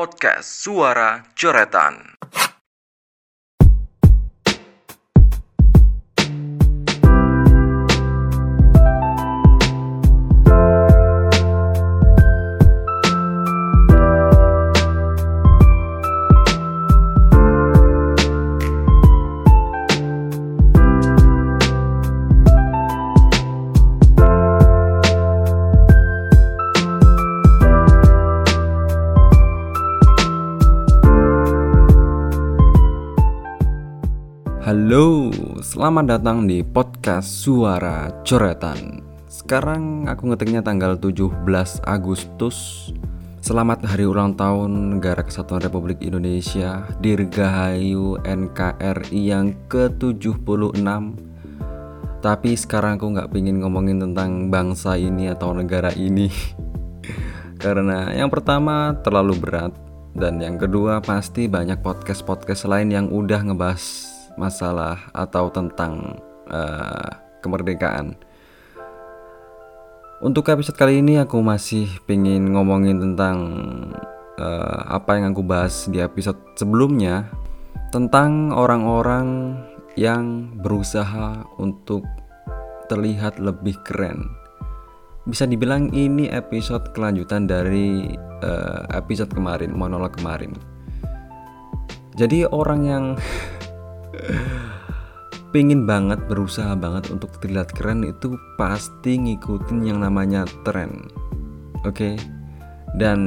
Podcast Suara Coretan. Selamat datang di podcast Suara Coretan. Sekarang aku ngetiknya tanggal 17 Agustus. Selamat hari ulang tahun Negara Kesatuan Republik Indonesia Dirgahayu NKRI yang ke-76 Tapi sekarang aku nggak pingin ngomongin tentang bangsa ini atau negara ini. Karena yang pertama terlalu berat Dan yang kedua pasti banyak podcast-podcast lain yang udah ngebahas masalah atau tentang uh, kemerdekaan. Untuk episode kali ini aku masih pengen ngomongin tentang uh, apa yang aku bahas di episode sebelumnya tentang orang-orang yang berusaha untuk terlihat lebih keren. Bisa dibilang ini episode kelanjutan dari uh, episode kemarin, monolog kemarin. Jadi orang yang pingin banget berusaha banget untuk terlihat keren itu pasti ngikutin yang namanya tren oke okay? dan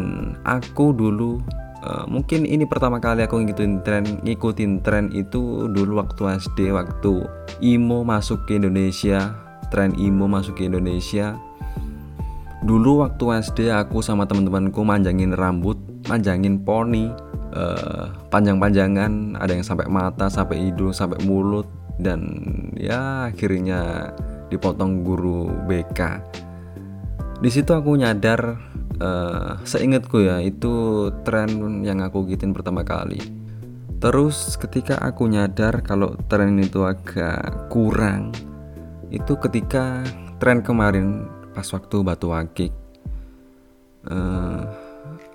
aku dulu uh, mungkin ini pertama kali aku ngikutin tren ngikutin tren itu dulu waktu SD waktu imo masuk ke Indonesia tren imo masuk ke Indonesia dulu waktu SD aku sama teman-temanku manjangin rambut manjangin poni uh, panjang-panjangan ada yang sampai mata sampai hidung sampai mulut dan ya akhirnya dipotong guru BK di situ aku nyadar uh, seingatku ya itu tren yang aku gitin pertama kali. Terus ketika aku nyadar kalau tren itu agak kurang itu ketika tren kemarin pas waktu batu akik. Uh,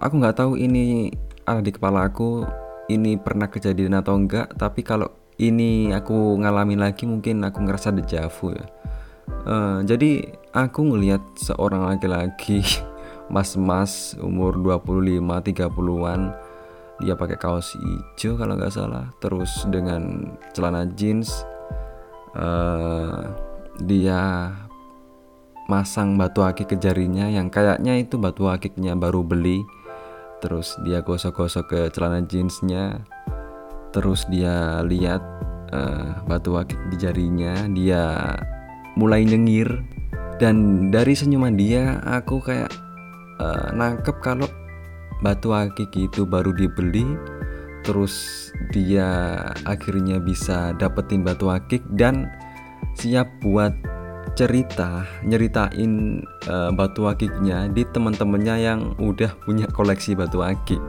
aku nggak tahu ini ada di kepala aku ini pernah kejadian atau enggak tapi kalau ini aku ngalami lagi mungkin aku ngerasa dejavu ya. Uh, jadi aku ngelihat seorang laki-laki mas-mas umur 25 30-an dia pakai kaos hijau kalau nggak salah terus dengan celana jeans. Uh, dia masang batu akik ke jarinya yang kayaknya itu batu akiknya baru beli. Terus dia gosok-gosok ke celana jeansnya. Terus dia lihat uh, batu akik di jarinya. Dia mulai nyengir. Dan dari senyuman dia aku kayak uh, nangkep kalau batu akik itu baru dibeli. Terus dia akhirnya bisa dapetin batu akik dan siap buat cerita nyeritain uh, batu akiknya di teman-temannya yang udah punya koleksi batu akik.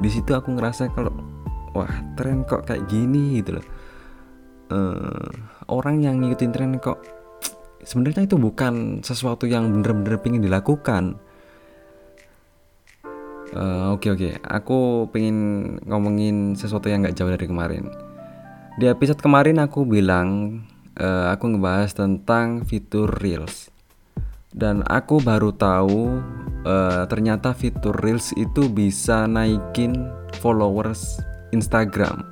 Di situ aku ngerasa kalau wah tren kok kayak gini gitu loh. Uh, orang yang ngikutin tren kok sebenarnya itu bukan sesuatu yang bener-bener pengen dilakukan. Oke uh, oke. Okay, okay. aku pengen ngomongin sesuatu yang nggak jauh dari kemarin. Di episode kemarin aku bilang uh, aku ngebahas tentang fitur Reels. Dan aku baru tahu uh, ternyata fitur Reels itu bisa naikin followers Instagram.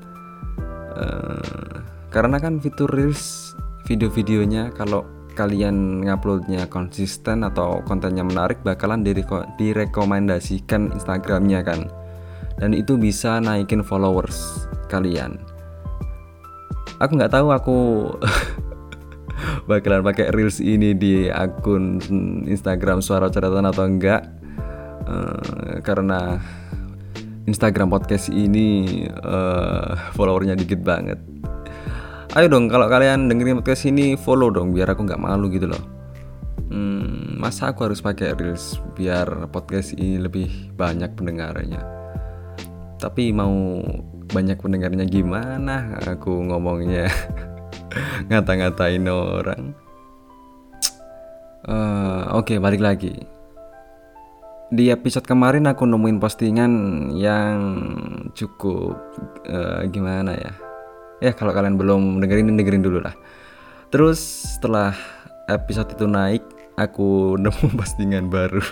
Uh, karena kan fitur Reels video-videonya kalau kalian nguploadnya konsisten atau kontennya menarik bakalan direko direkomendasikan Instagramnya kan. Dan itu bisa naikin followers kalian aku nggak tahu aku bakalan pakai reels ini di akun Instagram suara catatan atau enggak. Uh, karena Instagram podcast ini uh, followernya dikit banget. Ayo dong kalau kalian dengerin podcast ini follow dong biar aku nggak malu gitu loh. Hmm, masa aku harus pakai reels biar podcast ini lebih banyak pendengarnya tapi mau banyak pendengarnya gimana? Aku ngomongnya ngata-ngatain orang. Uh, oke okay, balik lagi. Di episode kemarin aku nemuin postingan yang cukup uh, gimana ya? Ya kalau kalian belum dengerin dengerin dulu lah. Terus setelah episode itu naik aku nemu postingan baru.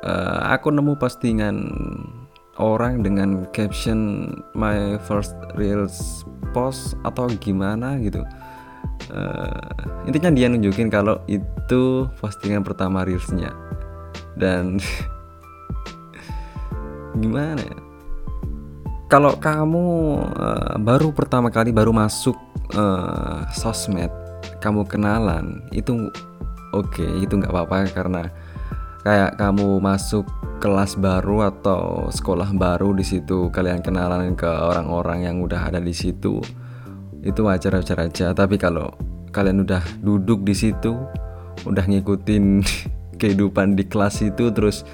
Uh, aku nemu postingan orang dengan caption my first reels post atau gimana gitu. Uh, intinya dia nunjukin kalau itu postingan pertama reelsnya. Dan gimana ya? Kalau kamu uh, baru pertama kali baru masuk uh, sosmed kamu kenalan itu oke okay, itu nggak apa-apa karena kayak kamu masuk kelas baru atau sekolah baru di situ kalian kenalan ke orang-orang yang udah ada di situ itu wajar-wajar aja. Tapi kalau kalian udah duduk di situ udah ngikutin kehidupan di kelas itu terus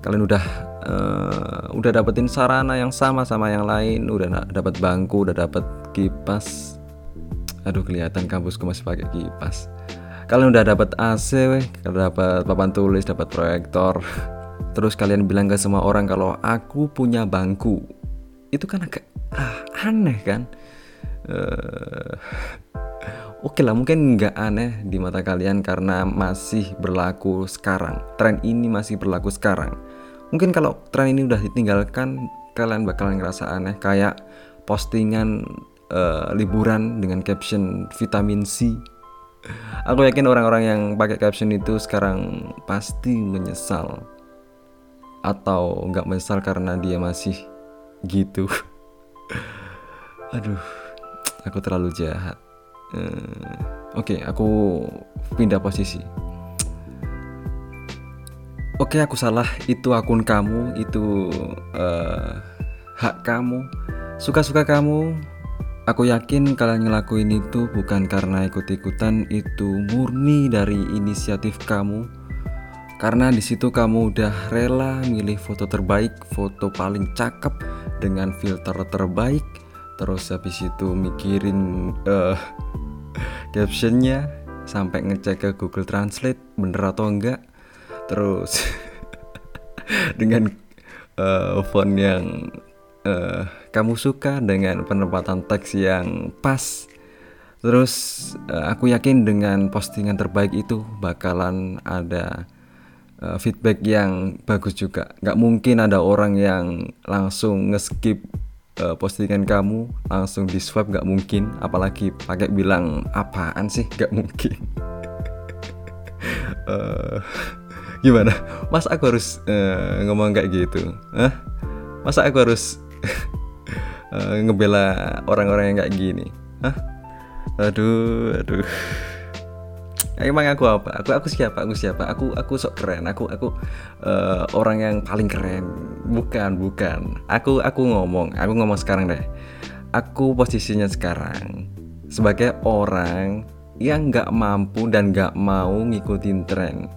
kalian udah uh, udah dapetin sarana yang sama sama yang lain udah dapat bangku udah dapat kipas. Aduh kelihatan kampusku masih pakai kipas kalian udah dapat AC weh. Kalian dapat papan tulis dapat proyektor. Terus kalian bilang ke semua orang kalau aku punya bangku. Itu kan agak ah, aneh kan? Uh, Oke lah mungkin nggak aneh di mata kalian karena masih berlaku sekarang. Tren ini masih berlaku sekarang. Mungkin kalau tren ini udah ditinggalkan Kalian bakalan ngerasa aneh. Kayak postingan uh, liburan dengan caption vitamin C Aku yakin orang-orang yang pakai caption itu sekarang pasti menyesal. Atau nggak menyesal karena dia masih gitu. Aduh, aku terlalu jahat. Uh, oke okay, aku pindah posisi. Oke okay, aku salah. Itu akun kamu itu uh, hak kamu. Suka-suka kamu Aku yakin kalian ngelakuin itu bukan karena ikut-ikutan itu murni dari inisiatif kamu. Karena di situ kamu udah rela milih foto terbaik, foto paling cakep dengan filter terbaik, terus habis itu mikirin uh, captionnya sampai ngecek ke Google Translate bener atau enggak terus dengan uh, font yang uh, kamu suka dengan penempatan teks yang pas. Terus uh, aku yakin dengan postingan terbaik itu bakalan ada uh, feedback yang bagus juga. Nggak mungkin ada orang yang langsung ngeskip uh, postingan kamu langsung di swipe nggak mungkin. Apalagi pakai bilang apaan sih? Nggak mungkin. Uh, gimana? Mas aku harus uh, ngomong kayak gitu? Hah? masa aku harus uh, ngebela orang-orang yang kayak gini. Hah? aduh aduh. Emang aku apa? Aku aku siapa? Aku siapa? Aku aku sok keren. Aku aku uh, orang yang paling keren. Bukan bukan. Aku aku ngomong. Aku ngomong sekarang deh. Aku posisinya sekarang sebagai orang yang nggak mampu dan nggak mau ngikutin tren.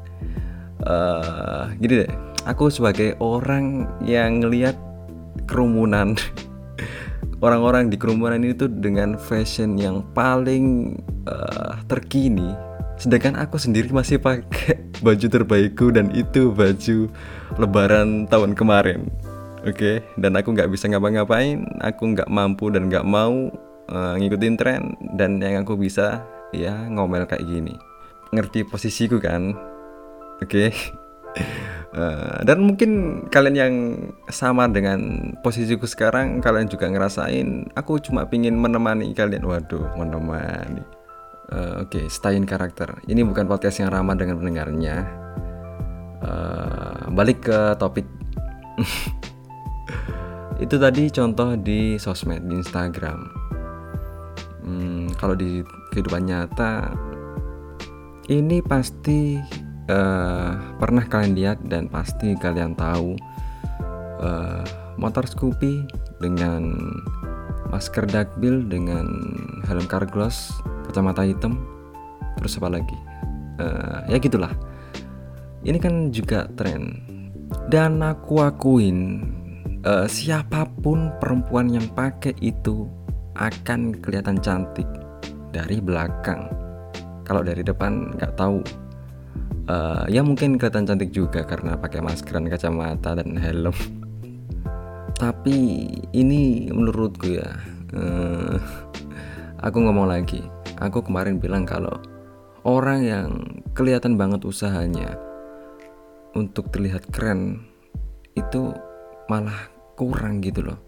Uh, gini deh. Aku sebagai orang yang ngelihat kerumunan orang-orang di kerumunan itu dengan fashion yang paling uh, terkini. Sedangkan aku sendiri masih pakai baju terbaikku dan itu baju lebaran tahun kemarin. Oke? Okay? dan aku nggak bisa ngapa-ngapain. Aku nggak mampu dan nggak mau uh, ngikutin tren. Dan yang aku bisa ya ngomel kayak gini. Ngerti posisiku kan? Oke? okay? Eh, dan mungkin kalian yang sama dengan posisiku sekarang kalian juga ngerasain aku cuma pingin menemani kalian waduh menemani Uh, Oke, okay, stain karakter. Ini bukan podcast yang ramah dengan pendengarnya. Uh, balik ke topik. Itu tadi contoh di sosmed, di Instagram. Hmm, kalau di kehidupan nyata, ini pasti uh, pernah kalian lihat dan pasti kalian tahu uh, motor Scoopy dengan masker dakbil dengan helm carglass kacamata hitam terus apa lagi? Uh, ya gitulah. Ini kan juga tren. Dan aku akuin uh, siapa pun perempuan yang pakai itu akan kelihatan cantik dari belakang. Kalau dari depan nggak tahu uh, ya mungkin kelihatan cantik juga karena pakai maskeran kacamata dan helm. Tapi ini menurutku ya uh, aku ngomong lagi. Aku kemarin bilang kalau orang yang kelihatan banget usahanya untuk terlihat keren itu malah kurang gitu loh.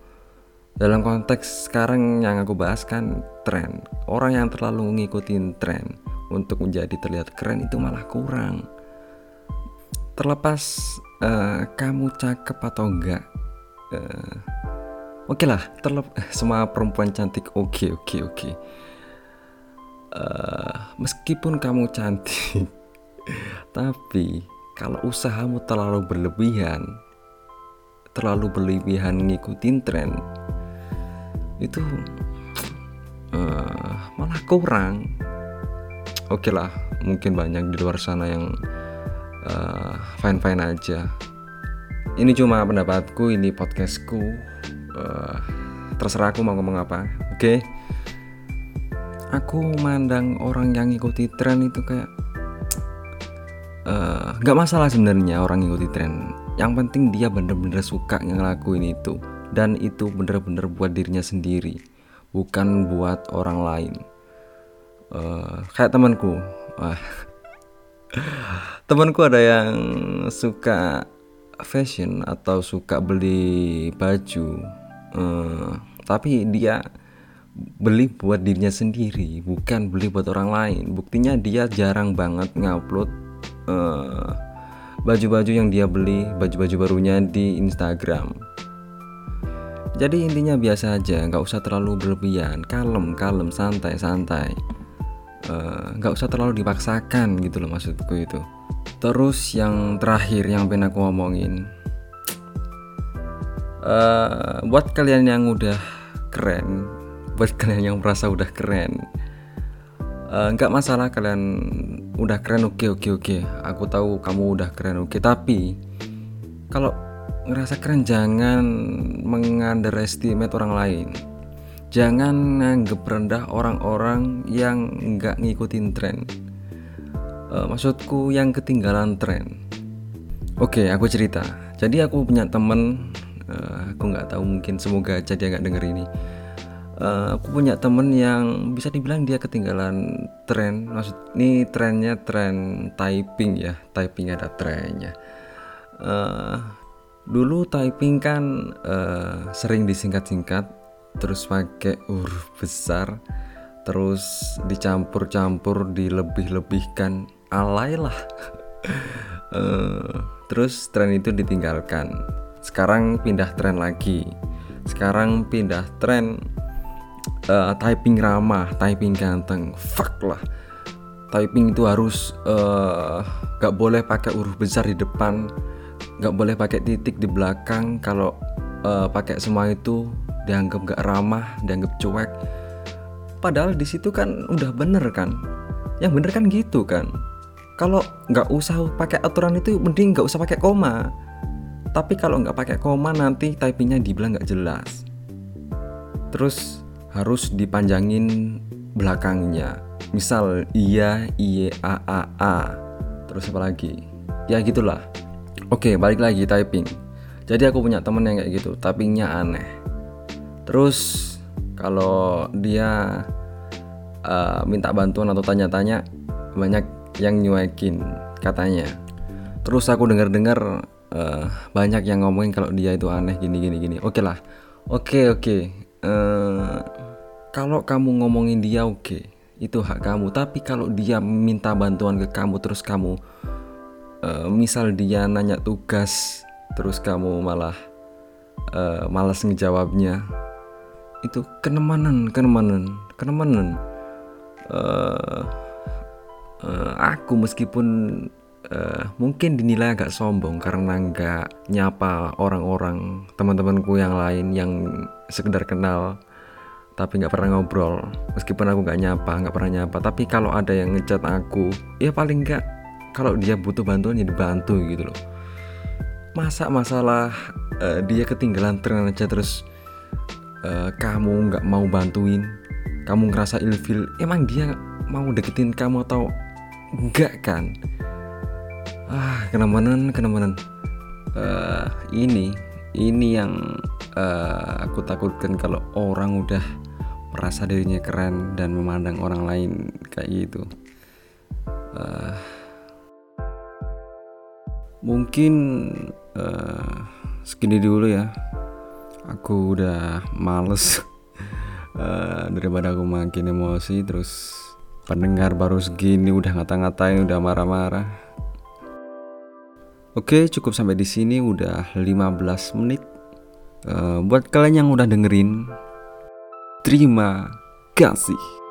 Dalam konteks sekarang yang aku bahas kan tren. Orang yang terlalu ngikutin tren untuk menjadi terlihat keren itu malah kurang terlepas uh, kamu cakep atau enggak uh, oke okay lah terlep semua perempuan cantik oke okay, oke okay, oke okay. uh, meskipun kamu cantik tapi kalau usahamu terlalu berlebihan terlalu berlebihan ngikutin tren itu uh, malah kurang oke okay lah mungkin banyak di luar sana yang uh, fine fine aja. Ini cuma pendapatku ini podcastku. Uh, terserah aku mau ngomong apa oke? Okay? aku mandang orang yang ngikuti tren itu kayak nggak uh, masalah sebenarnya orang ngikuti tren. Yang penting dia bener-bener suka ngelakuin itu. Dan itu bener-bener buat dirinya sendiri bukan buat orang lain uh, kayak temanku. Uh, temanku ada yang suka fashion atau suka beli baju. Uh, tapi dia beli buat dirinya sendiri bukan beli buat orang lain. Buktinya dia jarang banget ngupload uh, baju-baju yang dia beli baju-baju barunya di Instagram. Jadi intinya biasa aja nggak usah terlalu berlebihan kalem kalem santai santai nggak uh, usah terlalu dipaksakan gitu loh maksudku itu terus yang terakhir yang pengen aku ngomongin uh, buat kalian yang udah keren buat kalian yang merasa udah keren eh, nggak uh, masalah kalian udah keren oke okay, oke okay, oke okay. aku tahu kamu udah keren oke okay. tapi kalau ngerasa keren jangan mengunderestimate orang lain jangan nganggep rendah orang-orang yang nggak ngikutin tren. Uh, maksudku yang ketinggalan tren. Oke aku cerita. Jadi aku punya temen uh, aku nggak tahu mungkin semoga aja dia nggak denger ini. Uh, aku punya temen yang bisa dibilang dia ketinggalan tren. Maksud ini trennya tren typing ya. Typing ada trennya. Uh, dulu typing kan uh, sering disingkat-singkat terus pakai huruf besar terus dicampur-campur dilebih-lebihkan. Alay lah. Uh, terus tren itu ditinggalkan. Sekarang pindah tren lagi. Sekarang pindah tren uh, typing ramah typing ganteng. Fuck lah. Typing itu harus uh, gak boleh pakai huruf besar di depan nggak boleh pakai titik di belakang. Kalau uh, pakai semua itu dianggap gak ramah dianggap cuek. Padahal di situ kan udah bener kan? Yang bener kan gitu kan? Kalau nggak usah pakai aturan itu mending nggak usah pakai koma. Tapi kalau nggak pakai koma nanti typingnya dibilang nggak jelas. Terus harus dipanjangin belakangnya. Misal iya iye a a a. Terus apa lagi? Ya gitulah. Oke, balik lagi typing. Jadi aku punya temen yang kayak gitu, typingnya aneh. Terus kalau dia uh, minta bantuan atau tanya-tanya, banyak yang nyuekin katanya. Terus aku dengar-dengar uh, banyak yang ngomongin kalau dia itu aneh gini gini gini. Oke lah, oke oke. Uh, kalau kamu ngomongin dia oke, itu hak kamu. Tapi kalau dia minta bantuan ke kamu terus kamu uh, misal dia nanya tugas terus kamu malah uh, malas ngejawabnya. Itu kenemanan kenemanan kenemanan. Uh, uh, aku meskipun uh, mungkin dinilai agak sombong karena nggak nyapa orang-orang teman-temanku yang lain yang sekedar kenal tapi nggak pernah ngobrol. Meskipun aku nggak nyapa nggak pernah nyapa tapi kalau ada yang ngechat aku ya paling nggak kalau dia butuh bantuan ya dibantu gitu loh masa masalah uh, dia ketinggalan tren aja terus uh, kamu nggak mau bantuin kamu ngerasa ilfil emang dia mau deketin kamu atau enggak kan? Ah kenamanan kenamanan. Uh, ini ini yang uh, aku takutkan kalau orang udah merasa dirinya keren dan memandang orang lain kayak gitu. Uh, mungkin uh, segini dulu ya. Aku udah males uh, daripada aku makin emosi terus pendengar baru segini udah ngata-ngatain udah marah-marah. Oke cukup sampai di sini udah 15 menit. Uh, buat kalian yang udah dengerin terima kasih